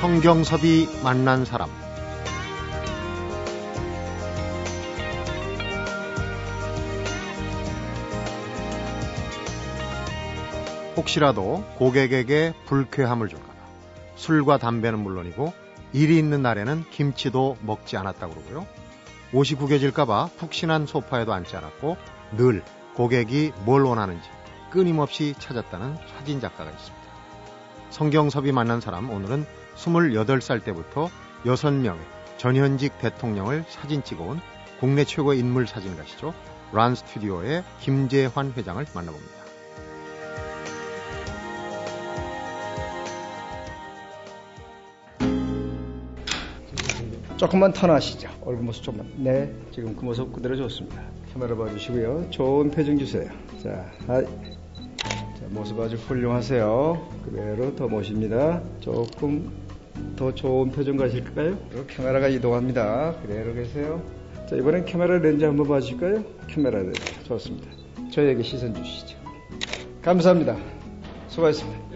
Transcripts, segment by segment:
성경섭이 만난 사람 혹시라도 고객에게 불쾌함을 줄까봐 술과 담배는 물론이고 일이 있는 날에는 김치도 먹지 않았다고 그러고요. 옷이 구겨질까봐 푹신한 소파에도 앉지 않았고 늘 고객이 뭘 원하는지 끊임없이 찾았다는 사진 작가가 있습니다. 성경섭이 만난 사람 오늘은 28살 때부터 6명의 전현직 대통령을 사진 찍어온 국내 최고의 인물 사진가시죠. 란 스튜디오의 김재환 회장을 만나봅니다. 조금만 터나시죠. 얼굴 모습 조금만. 네, 지금 그 모습 그대로 좋습니다. 카메라 봐주시고요. 좋은 표정 주세요. 자, 하이. 자, 모습 아주 훌륭하세요. 그대로 더 모십니다. 조금 더 좋은 표정 가실까요? 그리고 카메라가 이동합니다. 그대로 계세요. 자, 이번엔 카메라 렌즈 한번 봐주실까요? 카메라 렌즈. 좋습니다. 저희에게 시선 주시죠. 감사합니다. 수고하셨습니다.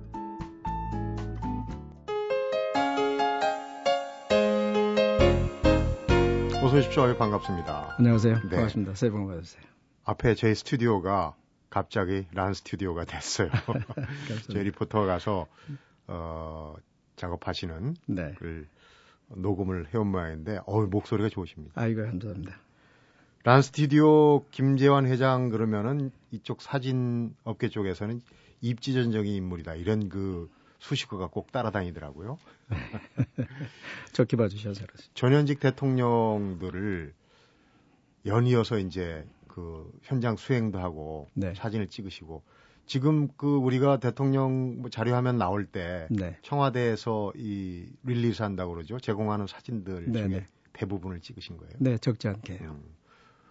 어서 오십시오. 반갑습니다. 안녕하세요. 네. 반갑습니다. 새해 복 받으세요. 앞에 저희 스튜디오가 갑자기 란 스튜디오가 됐어요. 저희 리포터가 가서 어, 작업하시는 네. 글 녹음을 해온 모양인데 어 목소리가 좋으십니다. 아이고, 감사합니다. 란 스튜디오 김재환 회장 그러면은 이쪽 사진 업계 쪽에서는 입지전적인 인물이다 이런 그 수식어가 꼭 따라다니더라고요. 좋게 봐주셔서 그렇습니다. 전현직 대통령들을 연이어서 이제 그 현장 수행도 하고 네. 사진을 찍으시고 지금 그 우리가 대통령 뭐 자료화면 나올 때 네. 청와대에서 이 release 한다고 그러죠. 제공하는 사진들 중에 네네. 대부분을 찍으신 거예요. 네, 적지 않게. 음.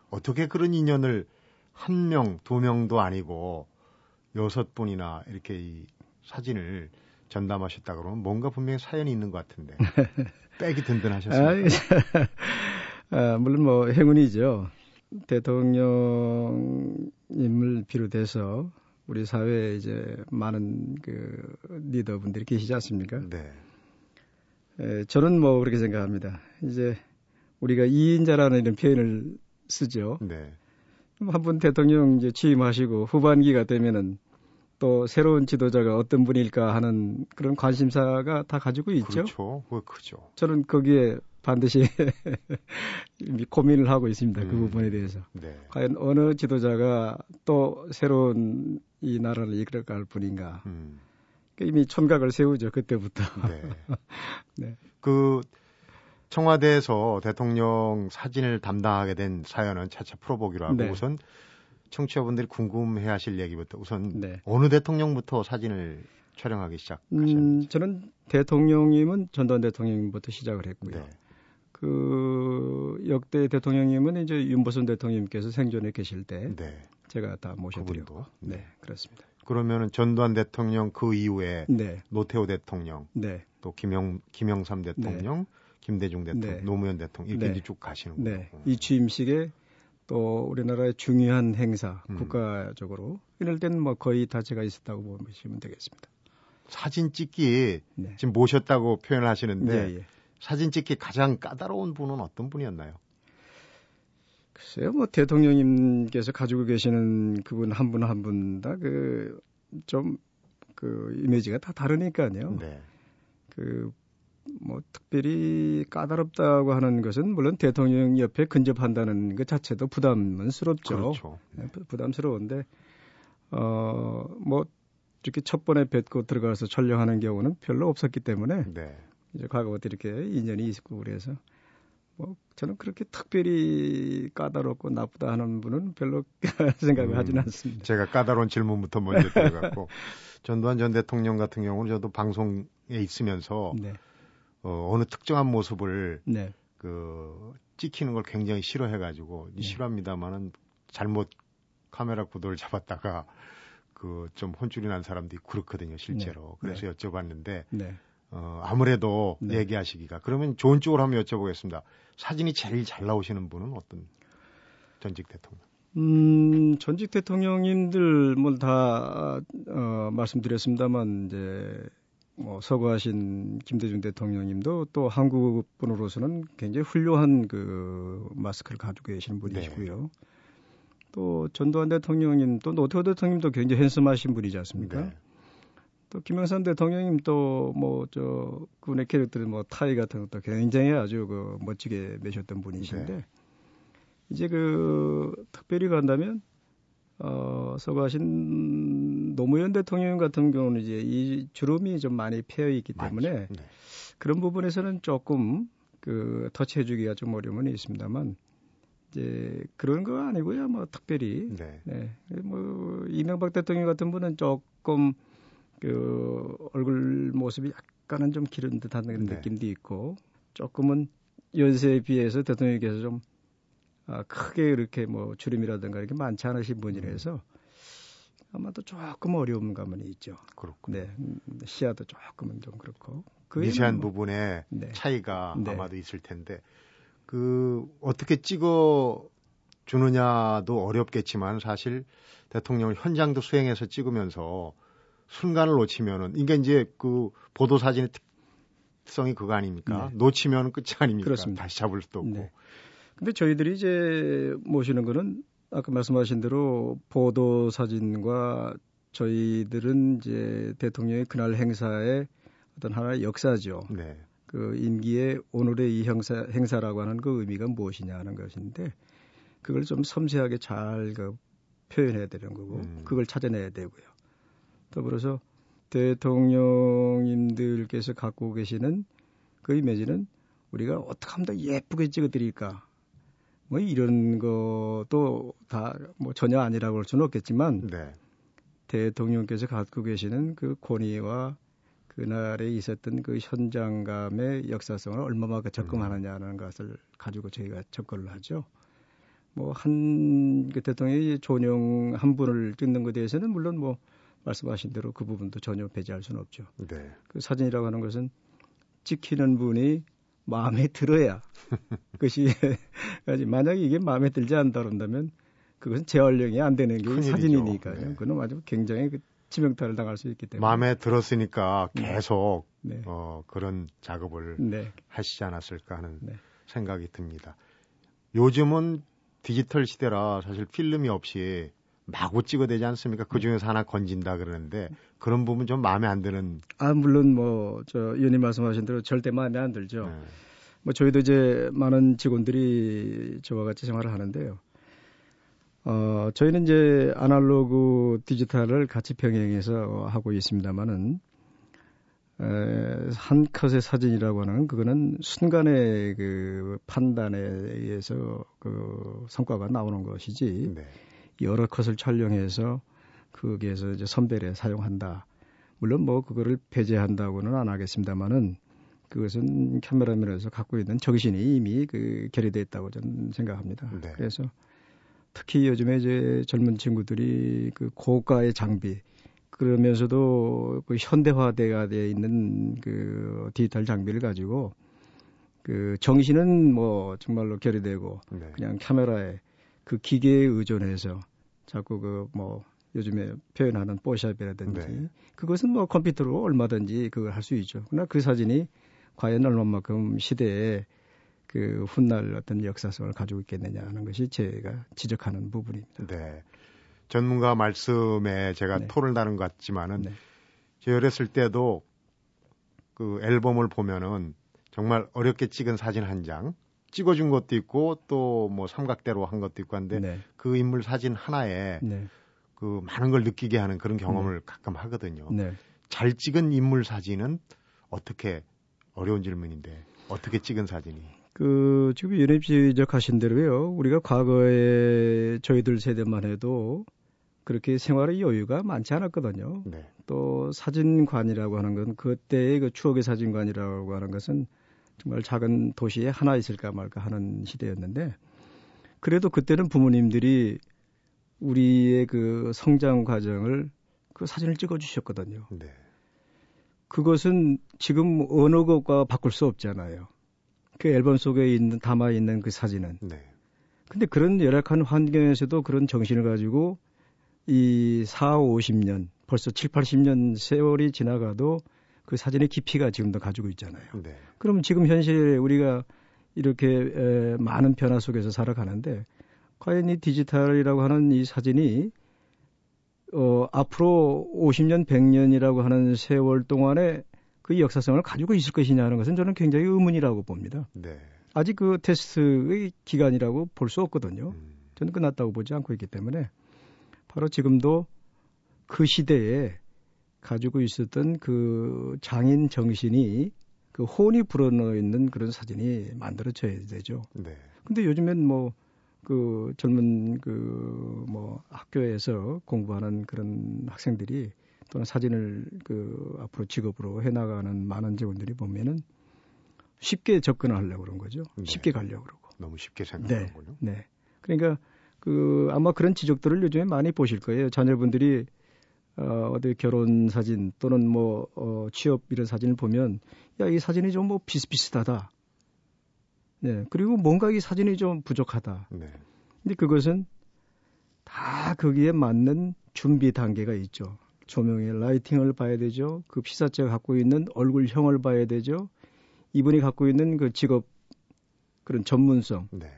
어떻게 그런 인연을 한 명, 두 명도 아니고 여섯 분이나 이렇게 이 사진을 전담하셨다 그러면 뭔가 분명히 사연이 있는 것 같은데 백이 든든하셨습니다. 아, 물론 뭐 행운이죠. 대통령님을 비롯해서 우리 사회에 이제 많은 그 리더분들이 계시지 않습니까? 네, 에, 저는 뭐 그렇게 생각합니다. 이제 우리가 이인자라는 이런 표현을 쓰죠. 네, 한분 대통령 이제 취임하시고 후반기가 되면은 또 새로운 지도자가 어떤 분일까 하는 그런 관심사가 다 가지고 있죠. 그렇죠. 그거 크죠. 저는 거기에 반드시 이미 고민을 하고 있습니다. 그 음. 부분에 대해서. 네, 과연 어느 지도자가 또 새로운 이 나라를 이끌어갈 분인가. 음, 그 이미 촌각을 세우죠. 그때부터. 네. 네. 그 청와대에서 대통령 사진을 담당하게 된 사연은 차차 풀어보기로 하고 네. 우선 청취자분들이 궁금해 하실 얘기부터 우선 네. 어느 대통령부터 사진을 촬영하기 시작하셨는지. 음, 저는 대통령님은 전두환 대통령부터 시작을 했고요. 네. 그 역대 대통령님은 이제 윤보선 대통령님께서 생존해 계실 때 네. 제가 다 모셔드렸고. 네, 네. 그렇습니다. 그러면은 전두환 대통령 그 이후에 네, 노태우 대통령, 네, 또 김영 김영삼 대통령, 김대중 대통령, 네. 노무현 대통령 이렇게 네. 쭉 가시는 거예요. 네. 이 취임식에 또 우리나라의 중요한 행사, 음. 국가적으로 이럴 때는 뭐 거의 다 제가 있었다고 보시면 되겠습니다. 사진 찍기 네. 지금 모셨다고 표현을 하시는데 예, 예. 사진 찍기 가장 까다로운 분은 어떤 분이었나요? 글쎄요, 뭐 대통령님께서 가지고 계시는 그분 한 분 한 분 다 그좀그 이미지가 다 다르니까요. 네. 그뭐 특별히 까다롭다고 하는 것은 물론 대통령 옆에 근접한다는 것 자체도 부담스럽죠. 그렇죠. 네, 부- 부담스러운데 어뭐 이렇게 첫 번에 뵙고 들어가서 촬영하는 경우는 별로 없었기 때문에 네. 이제 과거부터 이렇게 인연이 있고 그래서 뭐 저는 그렇게 특별히 까다롭고 나쁘다 하는 분은 별로 생각을 음. 하지는 않습니다. 제가 까다로운 질문부터 먼저 들어갔고 전두환 전 대통령 같은 경우는 저도 방송에 있으면서 네, 어, 어느 특정한 모습을 네, 그 찍히는 걸 굉장히 싫어해가지고 네. 싫어합니다만은 잘못 카메라 구도를 잡았다가 그 좀 혼쭐이 난 사람도 있고 그렇거든요 실제로 네. 그래서 여쭤봤는데 네. 어, 아무래도 네. 얘기하시기가 그러면 좋은 쪽으로 한번 여쭤보겠습니다 사진이 제일 잘 나오시는 분은 어떤 전직 대통령 음, 전직 대통령님들 뭐다 어, 말씀드렸습니다만 이제 뭐 서거하신 김대중 대통령님도 또 한국 분으로서는 굉장히 훌륭한 그 마스크를 가지고 계시는 분이시고요. 네. 또 전두환 대통령님 또 노태우 대통령님도 굉장히 핸섬하신 분이지 않습니까? 네. 또 김영삼 대통령님 또 뭐 저 군의 캐릭터들 뭐 타이 같은 것도 굉장히 아주 그 멋지게 매셨던 분이신데 네. 이제 그 특별히 간다면 어 서거하신 노무현 대통령 같은 경우는 이제 이 주름이 좀 많이 패여 있기 때문에 네. 그런 부분에서는 조금 그 터치해주기가 좀 어려움은 있습니다만 이제 그런 거 아니고요. 뭐 특별히 네. 네. 뭐 이명박 대통령 같은 분은 조금 그 얼굴 모습이 약간은 좀 기른 듯한 그런 네. 느낌도 있고 조금은 연세에 비해서 대통령께서 좀 아, 크게 이렇게 뭐 주름이라든가 이렇게 많지 않으신 분이라서 아마도 조금 어려운 감은 있죠. 그렇군요. 네, 음, 시야도 조금은 좀 그렇고. 미세한 뭐, 부분에 네. 차이가 네. 아마도 있을 텐데 그 어떻게 찍어 주느냐도 어렵겠지만 사실 대통령을 현장도 수행해서 찍으면서 순간을 놓치면은 이게 이제 그 보도 사진의 특성이 그거 아닙니까? 네. 놓치면 끝이 아닙니까? 그렇습니다. 다시 잡을 수도 없고. 네. 근데 저희들이 이제 모시는 거는 아까 말씀하신 대로 보도 사진과 저희들은 이제 대통령의 그날 행사의 어떤 하나의 역사죠. 네. 그 임기의 오늘의 이 행사, 행사라고 하는 그 의미가 무엇이냐 하는 것인데 그걸 좀 섬세하게 잘 그 표현해야 되는 거고 음. 그걸 찾아내야 되고요. 더불어서 대통령님들께서 갖고 계시는 그 이미지는 우리가 어떻게 하면 더 예쁘게 찍어드릴까 뭐 이런 것도 다 뭐 전혀 아니라고 할 수는 없겠지만 네. 대통령께서 갖고 계시는 그 권위와 그날에 있었던 그 현장감의 역사성을 얼마만큼 접근하느냐는 음. 것을 가지고 저희가 접근을 하죠. 뭐한그 대통령이 존영 한 분을 찍는 것에 대해서는 물론 뭐 말씀하신 대로 그 부분도 전혀 배제할 수는 없죠. 네. 그 사진이라고 하는 것은 찍히는 분이 마음에 들어야 그것이 만약에 이게 마음에 들지 않다 그런다면 그것은 재활용이 안 되는 게 사진이니까요. 네. 그건 아주 굉장히 그 치명타를 당할 수 있기 때문에 마음에 들었으니까 네. 계속 네. 어, 그런 작업을 네. 하시지 않았을까 하는 네. 생각이 듭니다. 요즘은 디지털 시대라 사실 필름이 없이 마구 찍어대지 않습니까? 그 중에서 하나 건진다 그러는데 그런 부분 좀 마음에 안 드는. 아 물론 뭐저 의원님 말씀하신 대로 절대 마음에 안 들죠. 네. 뭐 저희도 이제 많은 직원들이 저와 같이 생활을 하는데요. 어 저희는 이제 아날로그 디지털을 같이 병행해서 하고 있습니다만은 에, 한 컷의 사진이라고 하는 그거는 순간의 그 판단에 의해서 그 성과가 나오는 것이지. 네. 여러 컷을 촬영해서 거기에서 이제 선별해 사용한다. 물론 뭐 그거를 배제한다고는 안 하겠습니다만은 그것은 카메라면에서 갖고 있는 정신이 이미 그 결여돼 있다고 저는 생각합니다. 네. 그래서 특히 요즘에 이제 젊은 친구들이 그 고가의 장비 그러면서도 그 현대화되어 되어 있는 그 디지털 장비를 가지고 그 정신은 뭐 정말로 결여되고 네. 그냥 카메라에 그 기계에 의존해서 자꾸 그 뭐 요즘에 표현하는 뽀샵이라든지 네. 그것은 뭐 컴퓨터로 얼마든지 그걸 할 수 있죠. 그러나 그 사진이 과연 얼마만큼 시대에 그 훗날 어떤 역사성을 가지고 있겠느냐 하는 것이 제가 지적하는 부분입니다. 네. 전문가 말씀에 제가 네. 토를 다는 것 같지만은 네. 제 어렸을 때도 그 앨범을 보면은 정말 어렵게 찍은 사진 한 장, 찍어준 것도 있고 또 뭐 삼각대로 한 것도 있고 한데 네. 그 인물 사진 하나에 네. 그 많은 걸 느끼게 하는 그런 경험을 네. 가끔 하거든요. 네. 잘 찍은 인물 사진은 어떻게 어려운 질문인데 어떻게 찍은 사진이? 그 지금 연예 지적하신 대로요. 우리가 과거에 저희들 세대만 해도 그렇게 생활의 여유가 많지 않았거든요. 네. 또 사진관이라고 하는 건 그때의 그 추억의 사진관이라고 하는 것은 정말 작은 도시에 하나 있을까 말까 하는 시대였는데 그래도 그때는 부모님들이 우리의 그 성장 과정을 그 사진을 찍어 주셨거든요. 네. 그것은 지금 어느 것과 바꿀 수 없잖아요. 그 앨범 속에 있는 담아 있는 그 사진은. 네. 근데 그런 열악한 환경에서도 그런 정신을 가지고 이 4, 50년, 벌써 7, 80년 세월이 지나가도 그 사진의 깊이가 지금도 가지고 있잖아요. 네. 그럼 지금 현실에 우리가 이렇게 에, 많은 변화 속에서 살아가는데 과연 이 디지털이라고 하는 이 사진이 어, 앞으로 50년, 100년이라고 하는 세월 동안에 그 역사성을 가지고 있을 것이냐 하는 것은 저는 굉장히 의문이라고 봅니다. 네. 아직 그 테스트의 기간이라고 볼 수 없거든요. 음. 저는 끝났다고 보지 않고 있기 때문에 바로 지금도 그 시대에 가지고 있었던 그 장인 정신이 그 혼이 불어넣어 있는 그런 사진이 만들어져야 되죠. 네. 근데 요즘엔 뭐 그 젊은 그 뭐 학교에서 공부하는 그런 학생들이 또는 사진을 그 앞으로 직업으로 해 나가는 많은 직원들이 보면은 쉽게 접근을 하려고 그런 거죠. 네. 쉽게 가려고 그러고. 너무 쉽게 네. 생각하는군요. 네. 그러니까 그 아마 그런 지적들을 요즘에 많이 보실 거예요. 자녀분들이 어, 어디 결혼 사진 또는 뭐 어, 취업 이런 사진을 보면 야 이 사진이 좀 뭐 비슷비슷하다. 네. 그리고 뭔가 이 사진이 좀 부족하다. 네. 근데 그것은 다 거기에 맞는 준비 단계가 있죠. 조명의 라이팅을 봐야 되죠. 그 피사체가 갖고 있는 얼굴형을 봐야 되죠. 이분이 갖고 있는 그 직업 그런 전문성 네.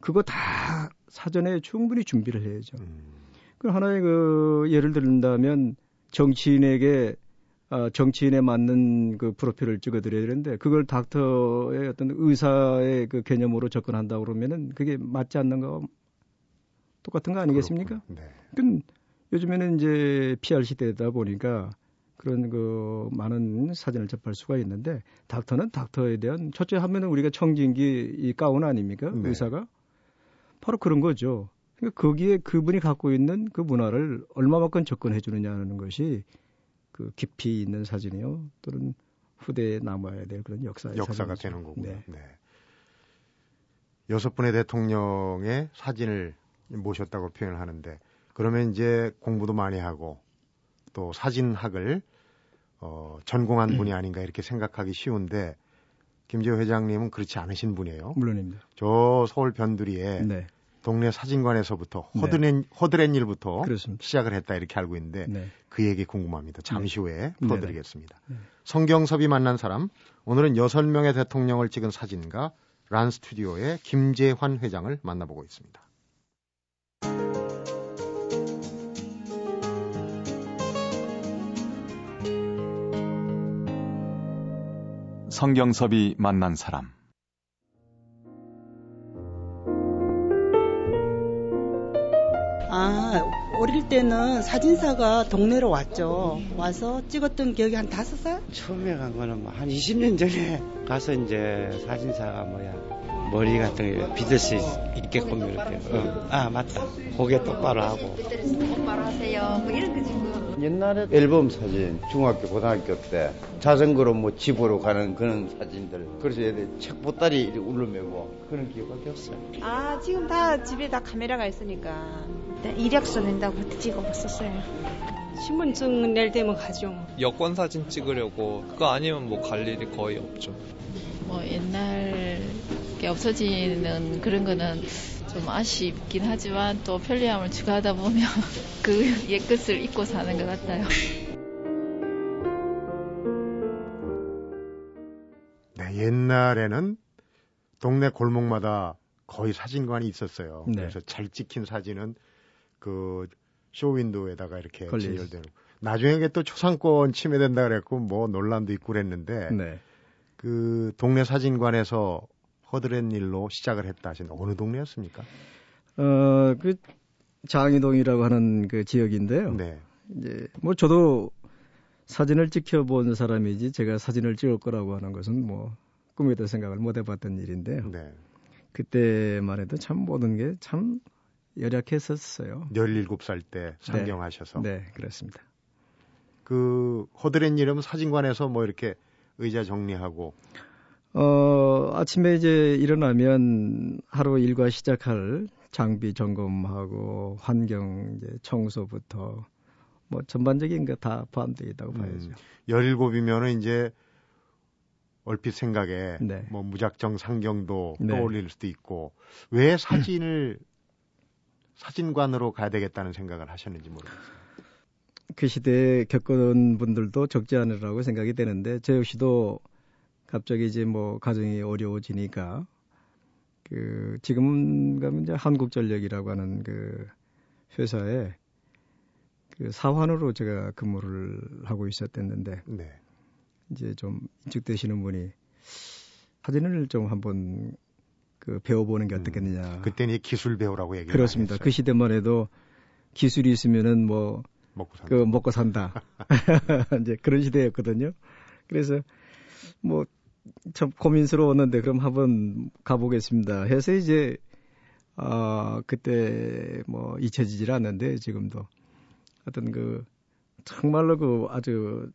그거 다 사전에 충분히 준비를 해야죠. 음. 그 하나의 그 예를 들다면 정치인에게 아, 정치인에 맞는 그 프로필을 찍어드려야 되는데 그걸 닥터의 어떤 의사의 그 개념으로 접근한다 그러면은 그게 맞지 않는 거 똑같은 거 아니겠습니까? 그렇군요. 네. 그 요즘에는 이제 PR 시대다 보니까 그런 그 많은 사진을 접할 수가 있는데 닥터는 닥터에 대한 첫째 하면은 우리가 청진기 이 가운 아닙니까? 네. 의사가 바로 그런 거죠. 그러니까 거기에 그분이 갖고 있는 그 문화를 얼마만큼 접근해 주느냐는 것이 그 깊이 있는 사진이요. 또는 후대에 남아야 될 그런 역사의 역사가 사진이죠. 되는 거군요. 네. 네. 여섯 분의 대통령의 사진을 모셨다고 표현을 하는데 그러면 이제 공부도 많이 하고 또 사진학을 어, 전공한 분이 아닌가 이렇게 생각하기 쉬운데 김재호 회장님은 그렇지 않으신 분이에요. 물론입니다. 저 서울 변두리에 네. 동네 사진관에서부터 네. 허드렛, 허드렛 일부터 그렇습니다. 시작을 했다 이렇게 알고 있는데 네. 그 얘기 궁금합니다. 잠시 후에 풀어드리겠습니다. 네. 성경섭이 만난 사람 오늘은 여섯 명의 대통령을 찍은 사진가 란 스튜디오의 김재환 회장을 만나보고 있습니다. 성경섭이 만난 사람 어릴 때는 사진사가 동네로 왔죠. 와서 찍었던 기억이 한 다섯 살? 처음에 간 거는 뭐한 20년 전에 가서 이제 사진사가 뭐야 머리 같은 거 빗을 수 있 게끔 이렇게 어. 아 맞다 고개 똑바로 하고 똑바로 하세요. 뭐 이런 거지 뭐. 옛날에 앨범 사진 중학교 고등학교 때 자전거로 뭐 집으로 가는 그런 사진들 그래서 애들 책 보따리 이렇게 울러매고 그런 기억밖에 없어요 아 지금 다 집에 다 카메라가 있으니까 네, 이력서 낸다고 그때 찍어봤었어요. 신분증 낼 때면 가죠. 여권 사진 찍으려고 그거 아니면 뭐 갈 일이 거의 없죠. 뭐 옛날 게 없어지는 그런 거는 좀 아쉽긴 하지만 또 편리함을 추가하다 보면 그 옛것을 잊고 사는 것 같아요. 네, 옛날에는 동네 골목마다 거의 사진관이 있었어요. 네. 그래서 잘 찍힌 사진은 그 쇼윈도에다가 이렇게 진열되는. 나중에 또 초상권 침해된다 그랬고 뭐 논란도 있고 그랬는데 네. 그 동네 사진관에서 허드렛 일로 시작을 했다 하시는데 어느 동네였습니까? 어, 그 장이동이라고 하는 그 지역인데요. 네. 이제 뭐 저도 사진을 찍혀본 사람이지 제가 사진을 찍을 거라고 하는 것은 뭐 꿈에도 생각을 못 해봤던 일인데요. 네. 그때만 해도 참 모든 게 참 열악했었어요. 17살 때 상경하셔서 네, 그렇습니다. 그 허드렛 일은 사진관에서 뭐 이렇게 의자 정리하고 어, 아침에 이제 일어나면 하루 일과 시작할 장비 점검하고 환경 이제 청소부터 뭐 전반적인 거 다 포함되어 있다고 봐야죠. 음, 17이면은 이제 얼핏 생각에 네. 뭐 무작정 상경도 네. 떠올릴 수도 있고 왜 사진을 사진관으로 가야 되겠다는 생각을 하셨는지 모르겠어요. 그 시대에 겪은 분들도 적지 않으라고 생각이 되는데 저 역시도 갑자기 이제 뭐 가정이 어려워지니까 그 지금 가면 이제 한국전력이라고 하는 그 회사에 그 사환으로 제가 근무를 하고 있었댔는데 네. 이제 좀 인직되시는 분이 사진을 좀 한번 그 배워보는 게 어떻겠느냐. 음, 그때는 기술 배우라고 얘기를 그렇습니다. 그 시대만 해도 기술이 있으면은 뭐 먹고 산다. 그 먹고 산다. 이제 그런 시대였거든요. 그래서 뭐 참 고민스러웠는데 그럼 한번 가보겠습니다. 해서 이제 아 그때 뭐 잊혀지질 않는데 지금도 어떤 그 정말로 그 아주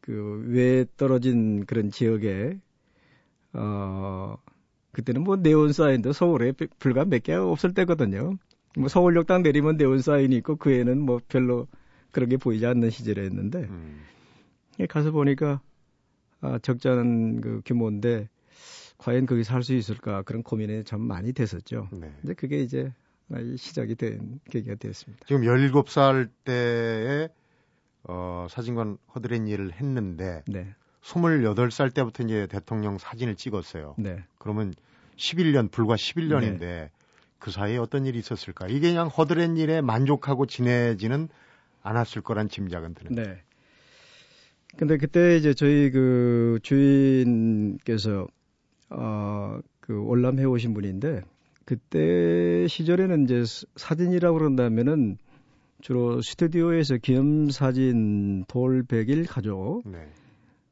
그 외에 떨어진 그런 지역에 어 그때는 뭐 네온 사인도 서울에 불과 몇 개 없을 때거든요. 뭐 서울역당 내리면 네온 사인이 있고 그 애는 뭐 별로 그런 게 보이지 않는 시절이었는데 음. 가서 보니까 아, 적지 않은 그 규모인데 과연 거기 살수 있을까 그런 고민이 참 많이 됐었죠. 네. 근데 그게 이제 시작이 된 계기가 되었습니다. 지금 17살 때에 어, 사진관 허드렛 일을 했는데 네. 28살 때부터 이제 대통령 사진을 찍었어요. 네. 그러면 11년 불과 11년인데 그 사이에 어떤 일이 있었을까? 이게 그냥 허드렛 일에 만족하고 지내지는 않았을 거란 짐작은 드는데. 네. 근데 그때 이제 저희 그 주인께서 어그 월남해 오신 분인데 그때 시절에는 이제 사진이라고 그런다면은 주로 스튜디오에서 기념 사진 돌백일 가족 네.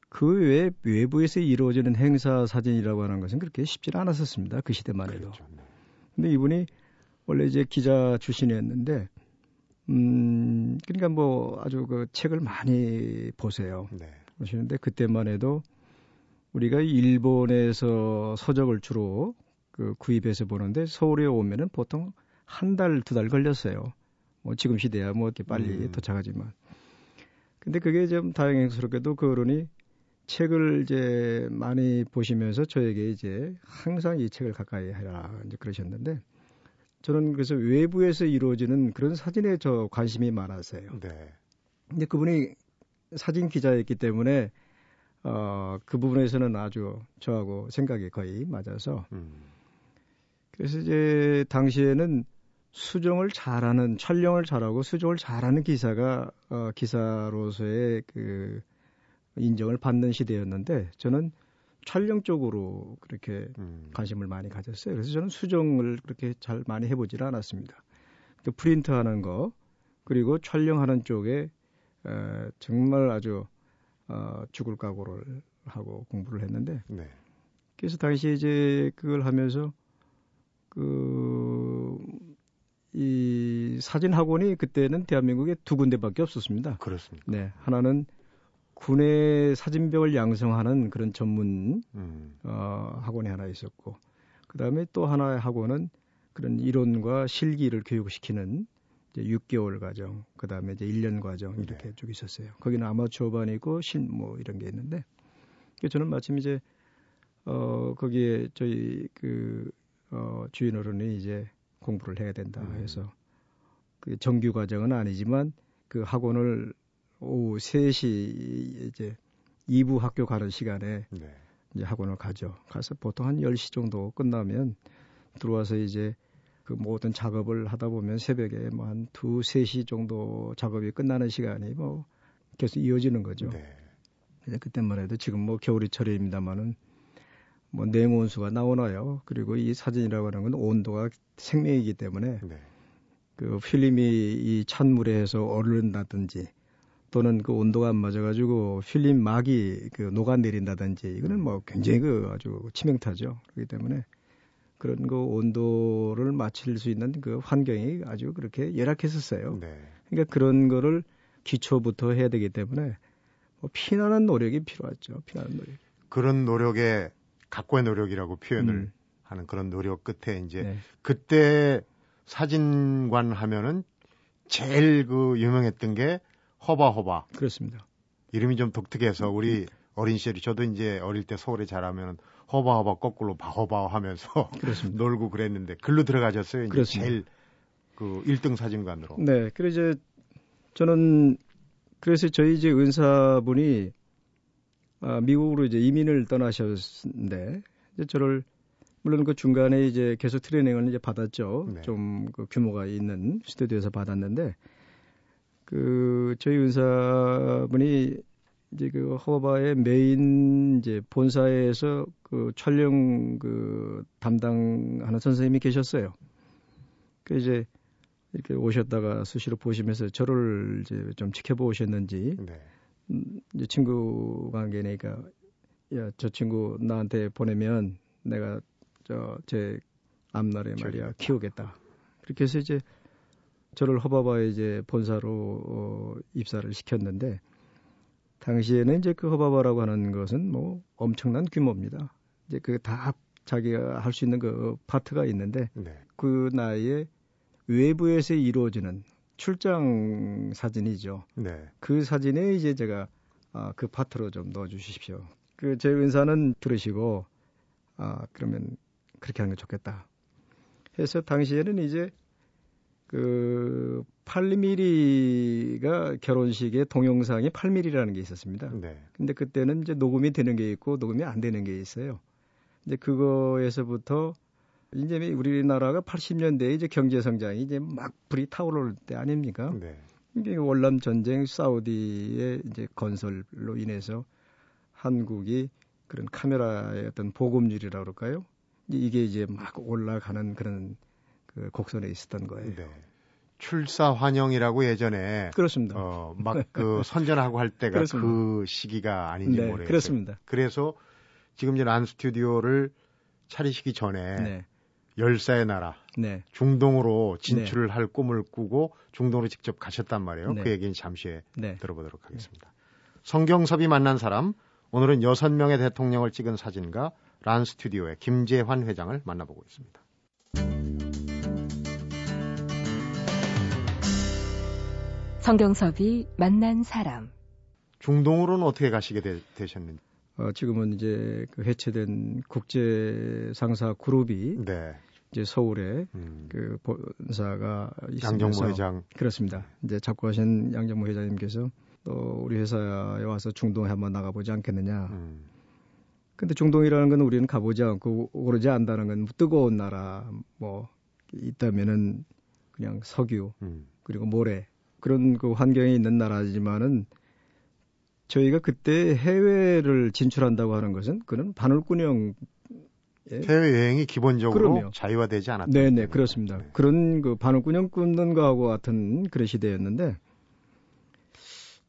그 외에 외부에서 이루어지는 행사 사진이라고 하는 것은 그렇게 쉽지는 않았었습니다. 그 시대만 해도. 그렇죠. 네. 근데 이분이 원래 이제 기자 출신이었는데 음 그러니까 뭐 아주 그 책을 많이 보세요. 네. 보시는데 그때만 해도 우리가 일본에서 서적을 주로 그 구입해서 보는데 서울에 오면은 보통 한 달, 두 달 걸렸어요. 뭐 지금 시대야 뭐 이렇게 빨리 음. 도착하지만. 근데 그게 좀 다행스럽게도 그 어른이 책을 이제 많이 보시면서 저에게 이제 항상 이 책을 가까이 해라 이제 그러셨는데 저는 그래서 외부에서 이루어지는 그런 사진에 저 관심이 많았어요. 네. 근데 그분이 사진 기자였기 때문에 어, 그 부분에서는 아주 저하고 생각이 거의 맞아서 음. 그래서 이제 당시에는 수정을 잘하는 촬영을 잘하고 수정을 잘하는 기사가 어, 기사로서의 그 인정을 받는 시대였는데 저는 촬영 쪽으로 그렇게 음. 관심을 많이 가졌어요. 그래서 저는 수정을 그렇게 잘 많이 해보지는 않았습니다. 그 프린트하는 거 그리고 촬영하는 쪽에 에, 정말 아주 어, 죽을 각오를 하고 공부를 했는데 네. 그래서 당시 이제 그걸 하면서 그 이 사진 학원이 그때는 대한민국에 두 군데밖에 없었습니다. 그렇습니다. 네, 하나는 군의 사진벽을 양성하는 그런 전문 음. 어, 학원이 하나 있었고, 그 다음에 또 하나의 학원은 그런 이론과 실기를 교육시키는 이제 6개월 과정, 그 다음에 이제 1년 과정 이렇게 네. 쭉 있었어요. 거기는 아마추어 반이고 실뭐 이런 게 있는데, 저는 마침 이제 어 거기에 저희 그 어, 주인 어른이 이제 공부를 해야 된다 음. 해서 그 정규 과정은 아니지만 그 학원을 오후 3시 이제 2부 학교 가는 시간에 네. 이제 학원을 가죠. 가서 보통 한 10시 정도 끝나면 들어와서 이제 그 모든 작업을 하다 보면 새벽에 뭐 한 2, 3시 정도 작업이 끝나는 시간이 뭐 계속 이어지는 거죠. 네. 근데 그때만 해도 지금 뭐 겨울이철입니다만은 뭐 냉온 수가 나오나요. 그리고 이 사진이라고 하는 건 온도가 생명이기 때문에 네. 그 필름이 이 찬물에 해서 얼른다든지 또는 그 온도가 안 맞아가지고 필름 막이 그 녹아내린다든지 이거는 뭐 굉장히 그 아주 치명타죠. 그렇기 때문에 그런 그 온도를 맞출 수 있는 그 환경이 아주 그렇게 열악했었어요. 네. 그러니까 그런 거를 기초부터 해야 되기 때문에 뭐 피나는 노력이 필요하죠. 피나는 노력. 그런 노력에 각고의 노력이라고 표현을 음. 하는 그런 노력 끝에 이제 네. 그때 사진관 하면은 제일 그 유명했던 게 허바허바 그렇습니다. 이름이 좀 독특해서 우리 어린 시절에 저도 이제 어릴 때 서울에 자라면 허바허바 거꾸로 바허바 하면서 그렇습니다. 놀고 그랬는데 글로 들어가셨어요. 이제 그렇습니다. 제일 그 1등 사진관으로. 네, 그래 이제 저는 그래서 저희 이제 은사분이 아, 미국으로 이제 이민을 떠나셨는데 이제 저를 물론 그 중간에 이제 계속 트레이닝을 이제 받았죠. 네. 좀그 규모가 있는 스튜디오에서 받았는데 그 저희 은사분이 이제 그 허바의 메인 이제 본사에서 그 촬영 그 담당하는 선생님이 계셨어요. 그 이제 이렇게 오셨다가 수시로 보시면서 저를 이제 좀 지켜보셨는지 네. 음, 이제 친구 관계니까 야 저 친구 나한테 보내면 내가 저 제 앞날에 말이야 키우겠다. 그렇게 해서 이제 저를 허바바에 이제 본사로 어, 입사를 시켰는데 당시에는 이제 그 허바바라고 하는 것은 뭐 엄청난 규모입니다. 이제 그 다 자기가 할 수 있는 그 파트가 있는데 네. 그 나이에 외부에서 이루어지는 출장 사진이죠. 네. 그 사진에 이제 제가 아, 그 파트로 좀 넣어 주십시오. 그 제 은사는 들으시고 아 그러면 그렇게 하는 게 좋겠다. 해서 당시에는 이제 그 8mm가 결혼식의 동영상이 8mm라는 게 있었습니다. 네. 근데 그때는 이제 녹음이 되는 게 있고 녹음이 안 되는 게 있어요. 이제 그거에서부터 이제 우리나라가 80년대에 이제 경제 성장이 이제 막 불이 타오를 때 아닙니까? 네. 이게 월남 전쟁 사우디의 이제 건설로 인해서 한국이 그런 카메라의 어떤 보급률이라고 그럴까요? 이게 이제 막 올라가는 그런 그 곡선에 있었던 거예요. 네. 출사 환영이라고 예전에 그렇습니다. 어, 막 그 선전하고 할 때가 그렇습니다. 그 시기가 아닌지 네, 모르겠어요. 그렇습니다. 그래서 지금 이제 란 스튜디오를 차리시기 전에 네. 열사의 나라 네. 중동으로 진출을 할 꿈을 꾸고 중동으로 직접 가셨단 말이에요. 네. 그 얘기는 잠시 후에 네. 들어보도록 하겠습니다. 성경섭이 만난 사람 오늘은 여섯 명의 대통령을 찍은 사진가 란 스튜디오의 김재환 회장을 만나보고 있습니다. 성경섭이 만난 사람. 중동으로는 어떻게 가시게 되, 되셨는지? 어, 지금은 이제 그 해체된 국제 상사 그룹이 네. 이제 서울에 음, 그 본사가 양정모 회장. 그렇습니다. 이제 잡고 하신 양정모 회장님께서 또 우리 회사에 와서 중동에 한번 나가보지 않겠느냐. 음, 근데 중동이라는 건 우리는 가보지 않고 오르지 않다는 건 뜨거운 나라 뭐 있다면은 그냥 석유 음, 그리고 모래 그런 그 환경에 있는 나라지만은 저희가 그때 해외를 진출한다고 하는 것은 그는 바늘구녕 예? 해외 여행이 기본적으로 그럼요. 자유화되지 않았다. 네네 그렇습니다. 네. 그런 그 바늘구녕 굽는 거하고 같은 그런 시대였는데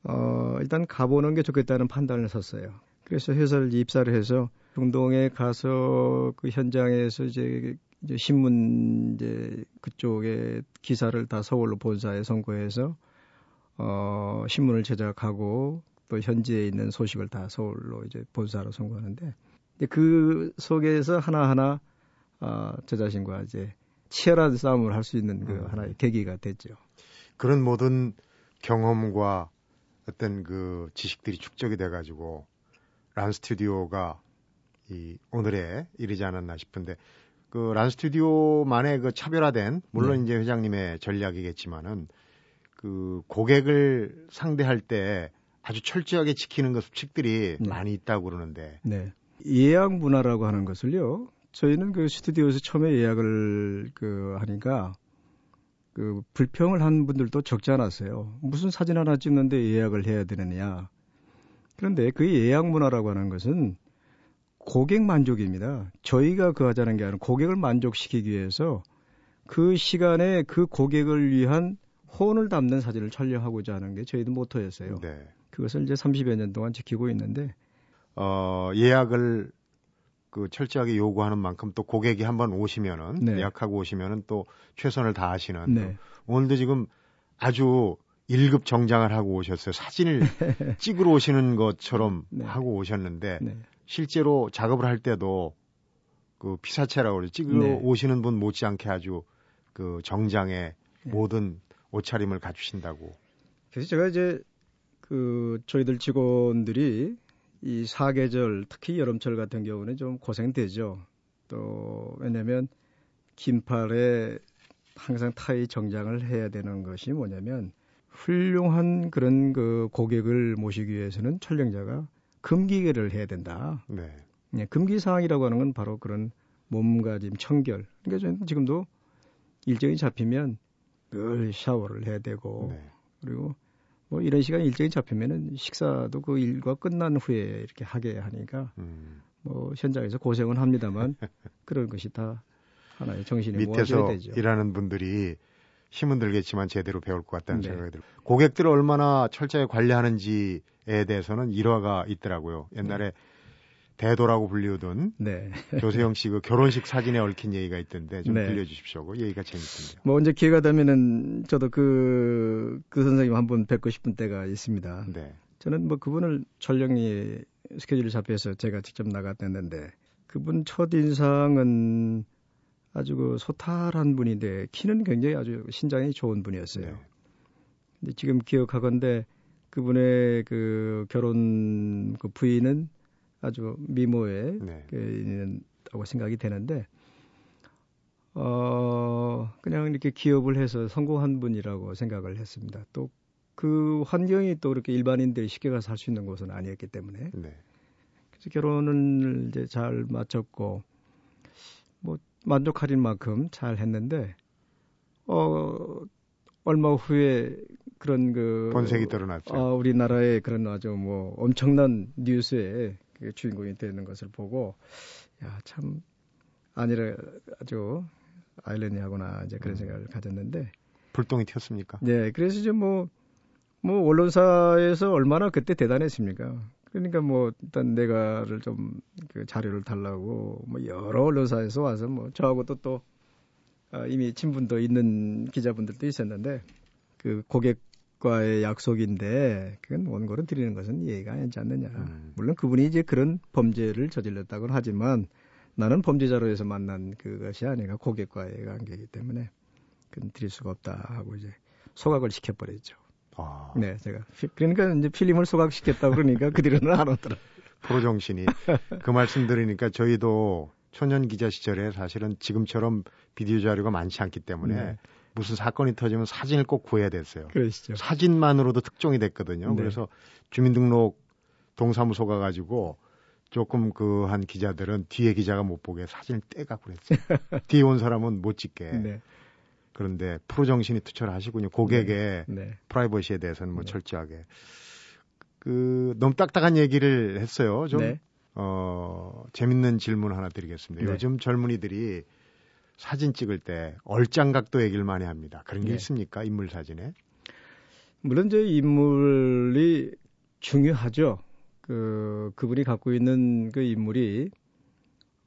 어 일단 가보는 게 좋겠다는 판단을 섰어요. 그래서 회사를 입사를 해서 중동에 가서 그 현장에서 이제 이제 신문 이제 그쪽에 기사를 다 서울로 본사에 선고해서 어 신문을 제작하고 또 현지에 있는 소식을 다 서울로 이제 본사로 선고하는데 그 속에서 하나하나 아, 저 자신과 이제 치열한 싸움을 할 수 있는 그 음. 하나의 계기가 됐죠. 그런 모든 경험과 어떤 그 지식들이 축적이 돼 가지고 란 스튜디오가 이 오늘에 이르지 않았나 싶은데 그 란 스튜디오만의 그 차별화된 물론 네. 이제 회장님의 전략이겠지만은 그 고객을 상대할 때 아주 철저하게 지키는 그 수칙들이 네. 많이 있다고 그러는데 네. 예약 문화라고 하는 것을요. 저희는 그 스튜디오에서 처음에 예약을 그 하니까 그 불평을 한 분들도 적지 않았어요. 무슨 사진 하나 찍는데 예약을 해야 되느냐. 그런데 그 예약 문화라고 하는 것은 고객 만족입니다. 저희가 그 하자는 게 아니라 고객을 만족시키기 위해서 그 시간에 그 고객을 위한 호언을 담는 사진을 촬영하고자 하는 게 저희도 모토였어요. 네. 그것을 이제 30여 년 동안 지키고 있는데 어, 예약을 그 철저하게 요구하는 만큼 또 고객이 한번 오시면은 네. 예약하고 오시면은 또 최선을 다하시는 네. 오늘도 지금 아주 1급 정장을 하고 오셨어요. 사진을 찍으러 오시는 것처럼 네. 하고 오셨는데 네. 실제로 작업을 할 때도 그 피사체라고 그러죠. 찍으러 네. 오시는 분 못지않게 아주 그 정장에 네. 모든 옷차림을 갖추신다고. 그래서 제가 이제 그 저희들 직원들이 이 사계절 특히 여름철 같은 경우는 좀 고생되죠. 또 왜냐면 긴팔에 항상 타이 정장을 해야 되는 것이 뭐냐면 훌륭한 그런 그 고객을 모시기 위해서는 촬영자가 금기계를 해야 된다. 네. 네, 금기 사항이라고 하는 건 바로 그런 몸가짐, 청결. 그러니까 저는 지금도 일정이 잡히면 늘 샤워를 해야 되고 네. 그리고 뭐 이런 시간 일정이 잡히면은 식사도 그 일과 끝난 후에 이렇게 하게 하니까 음. 뭐 현장에서 고생은 합니다만 그런 것이 다 하나의 정신이 밑에서 되죠. 일하는 분들이 힘은 들겠지만 제대로 배울 것 같다는 네. 생각이 들고 고객들을 얼마나 철저히 관리하는지에 대해서는 일화가 있더라고요. 옛날에 대도라고 불리우던 네. 조세영 씨 그 결혼식 사진에 얽힌 얘기가 있던데 좀 네. 들려주십시오. 그 얘기가 재밌던데요. 뭐 언제 기회가 되면은 저도 그, 그 선생님 한번 뵙고 싶은 때가 있습니다. 네. 저는 뭐 그분을 촬영이 스케줄이 잡혀서 제가 직접 나갔는데 그분 첫 인상은 아주 그 소탈한 분인데 키는 굉장히 아주 신장이 좋은 분이었어요. 네. 근데 지금 기억하건데 그분의 그 결혼 그 부인은 아주 미모에 네. 그 있는다고 생각이 되는데 어 그냥 이렇게 기업을 해서 성공한 분이라고 생각을 했습니다. 또 그 환경이 또 그렇게 일반인들이 쉽게 가서 살수 있는 곳은 아니었기 때문에 네. 그래서 결혼을 이제 잘 마쳤고 뭐 만족할 만큼 잘 했는데 어 얼마 후에 그런 그 본색이 드러났죠. 아, 우리나라의 그런 아주 뭐 엄청난 뉴스에 그 주인공이 되는 것을 보고 야 참 아니라 아주 아일러니하구나 이제 그런 음. 생각을 가졌는데 불똥이 튀었습니까? 네 그래서 이제 뭐뭐 언론사에서 얼마나 그때 대단했습니까? 그러니까 뭐 일단 내가를 좀 그 자료를 달라고 뭐 여러 언론사에서 와서 뭐 저하고도 또 아, 이미 친분도 있는 기자분들도 있었는데 그 고객과의 약속인데 그건 원고를 드리는 것은 예의가 아니지 않느냐. 음. 물론 그분이 이제 그런 범죄를 저질렀다고는 하지만 나는 범죄자로 해서 만난 그것이 아니라 고객과의 관계이기 때문에 그건 드릴 수가 없다 하고 이제 소각을 시켜버렸죠. 아, 네, 제가 피- 그러니까 이제 필름을 소각시켰다 그러니까 그 뒤로는 안 오더라. 프로 정신이 그 말씀 들으니까 저희도 초년 기자 시절에 사실은 지금처럼 비디오 자료가 많지 않기 때문에 네. 무슨 사건이 터지면 사진을 꼭 구해야 됐어요. 그러시죠. 사진만으로도 특종이 됐거든요. 네. 그래서 주민등록 동사무소 가가지고 조금 그 한 기자들은 뒤에 기자가 못 보게 사진을 떼가 그랬어요. 뒤에 온 사람은 못 찍게. 네, 그런데 프로 정신이 투철하시군요. 고객의 네, 프라이버시에 대해서는 뭐 네. 철저하게. 그 너무 딱딱한 얘기를 했어요. 좀 네. 어, 재밌는 질문 하나 드리겠습니다. 네. 요즘 젊은이들이 사진 찍을 때 얼짱각도 얘기를 많이 합니다. 그런 게 네. 있습니까? 인물 사진에? 물론 이제 인물이 중요하죠. 그 그분이 갖고 있는 그 인물이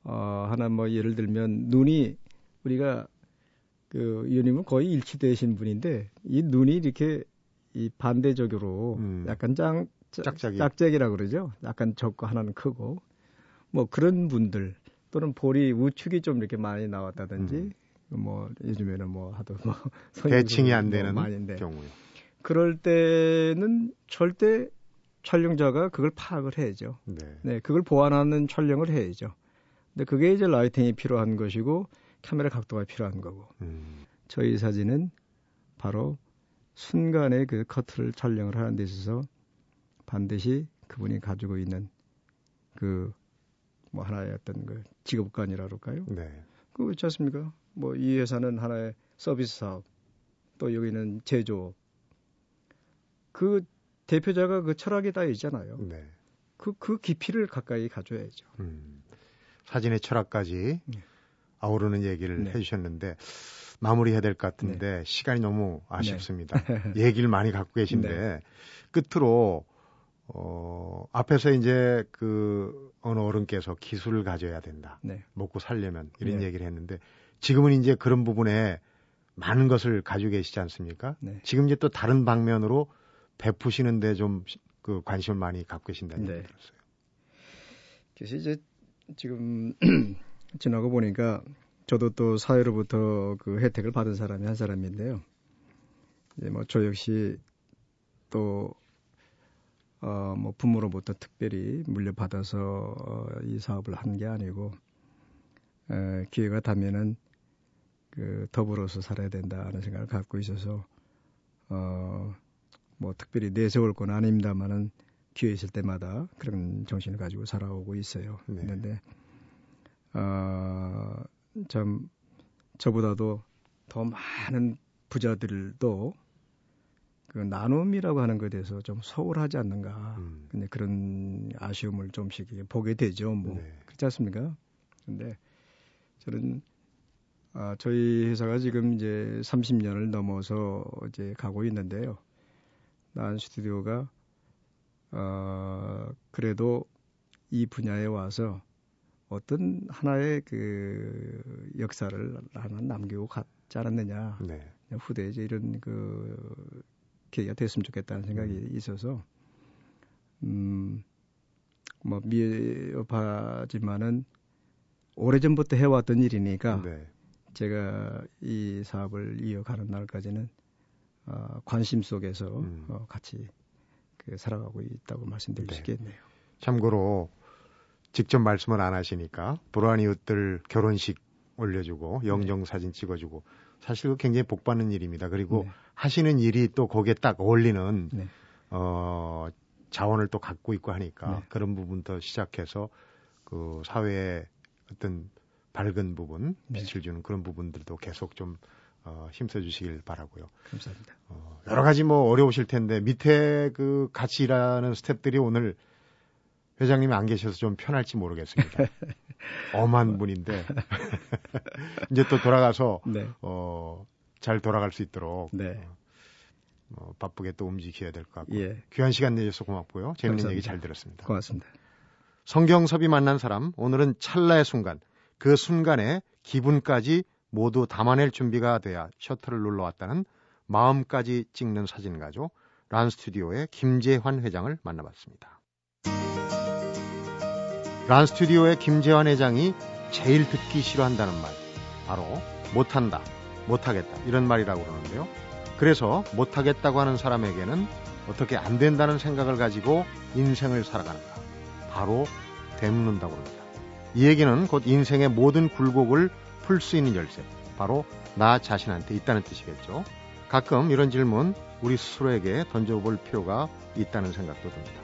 어 하나 뭐 예를 들면 눈이 우리가 그 의원님은 거의 일치되신 분인데 이 눈이 이렇게 이 반대적으로 음. 약간 짱 짝짝이. 짝짝이라 그러죠. 약간 적고 하나는 크고 뭐 그런 분들 또는 볼이 우측이 좀 이렇게 많이 나왔다든지 음. 뭐 요즘에는 뭐 하도 뭐 대칭이 안뭐 되는 많이인데 경우요. 그럴 때는 절대 촬영자가 그걸 파악을 해야죠. 네. 네, 그걸 보완하는 촬영을 해야죠. 근데 그게 이제 라이팅이 필요한 것이고 카메라 각도가 필요한 거고 음, 저희 사진은 바로 순간에 그 커트를 촬영을 하는 데 있어서 반드시 그분이 가지고 있는 그 뭐 하나의 어떤 그 직업관이라 그럴까요? 네. 그거 있지 않습니까? 뭐 이 회사는 하나의 서비스 사업, 또 여기는 제조업. 그 대표자가 그 철학이 다 있잖아요. 네. 그, 그 깊이를 가까이 가져야죠. 음, 사진의 철학까지 네. 아우르는 얘기를 네. 해주셨는데 마무리해야 될 것 같은데 시간이 너무 아쉽습니다. 얘기를 많이 갖고 계신데 네. 끝으로 어, 앞에서 이제 그 어느 어른께서 기술을 가져야 된다. 네. 먹고 살려면 이런 네. 얘기를 했는데 지금은 이제 그런 부분에 많은 것을 가지고 계시지 않습니까? 네. 지금 이제 또 다른 방면으로 베푸시는데 좀 그 관심을 많이 갖고 계신다는 네. 얘기 들었어요. 그래서 이제 지금 지나고 보니까 저도 또 사회로부터 그 혜택을 받은 사람이 한 사람인데요. 이제 뭐 저 역시 또 어, 뭐 부모로부터 특별히 물려받아서 어, 이 사업을 한 게 아니고 에, 기회가 닿으면은 그 더불어서 살아야 된다는 생각을 갖고 있어서 어, 뭐 특별히 내세울 건 아닙니다만은 기회 있을 때마다 그런 정신을 가지고 살아오고 있어요. 네. 그런데 어, 참 저보다도 더 많은 부자들도 그 나눔이라고 하는 것에 대해서 좀 소홀하지 않는가. 음. 근데 그런 아쉬움을 좀씩 보게 되죠. 뭐 네. 그렇지 않습니까? 근데 저는 아, 저희 회사가 지금 이제 30년을 넘어서 이제 가고 있는데요. 난 스튜디오가 어, 그래도 이 분야에 와서 어떤 하나의 그 역사를 하나 남기고 갔지 않았느냐. 네. 후대에 이제 이런 그 계기가 됐으면 좋겠다는 생각이 있어서 음, 뭐 미흡하지만은 오래전부터 해왔던 일이니까 네. 제가 이 사업을 이어가는 날까지는 어, 관심 속에서 음. 어, 같이 그 살아가고 있다고 말씀드릴 수 네. 있겠네요. 참고로 직접 말씀을 안 하시니까 불안 이웃들 결혼식 올려주고 영정 사진 찍어주고 사실 그 굉장히 복 받는 일입니다. 그리고 네. 하시는 일이 또 거기에 딱 어울리는 네. 어 자원을 또 갖고 있고 하니까 네. 그런 부분부터 시작해서 그 사회의 어떤 밝은 부분, 네. 빛을 주는 그런 부분들도 계속 좀 어, 힘써 주시길 바라고요. 감사합니다. 어, 여러 가지 뭐 어려우실 텐데 밑에 그 같이 일하는 스탭들이 오늘 회장님이 안 계셔서 좀 편할지 모르겠습니다. 엄한 분인데 이제 또 돌아가서 네. 어, 잘 돌아갈 수 있도록 네. 어, 어, 바쁘게 또 움직여야 될 것 같고 예. 귀한 시간 내줘서 고맙고요. 재밌는. 얘기 잘 들었습니다. 고맙습니다. 성경섭이 만난 사람 오늘은 찰나의 순간 그 순간에 기분까지 모두 담아낼 준비가 돼야 셔터를 눌러 왔다는 마음까지 찍는 사진가죠. 란 스튜디오의 김재환 회장을 만나봤습니다. 란 스튜디오의 김재환 회장이 제일 듣기 싫어한다는 말 바로 못한다, 못하겠다 이런 말이라고 그러는데요. 그래서 못하겠다고 하는 사람에게는 어떻게 안 된다는 생각을 가지고 인생을 살아가는가 바로 되묻는다고 합니다. 이 얘기는 곧 인생의 모든 굴곡을 풀 수 있는 열쇠, 바로 나 자신한테 있다는 뜻이겠죠. 가끔 이런 질문 우리 스스로에게 던져볼 필요가 있다는 생각도 듭니다.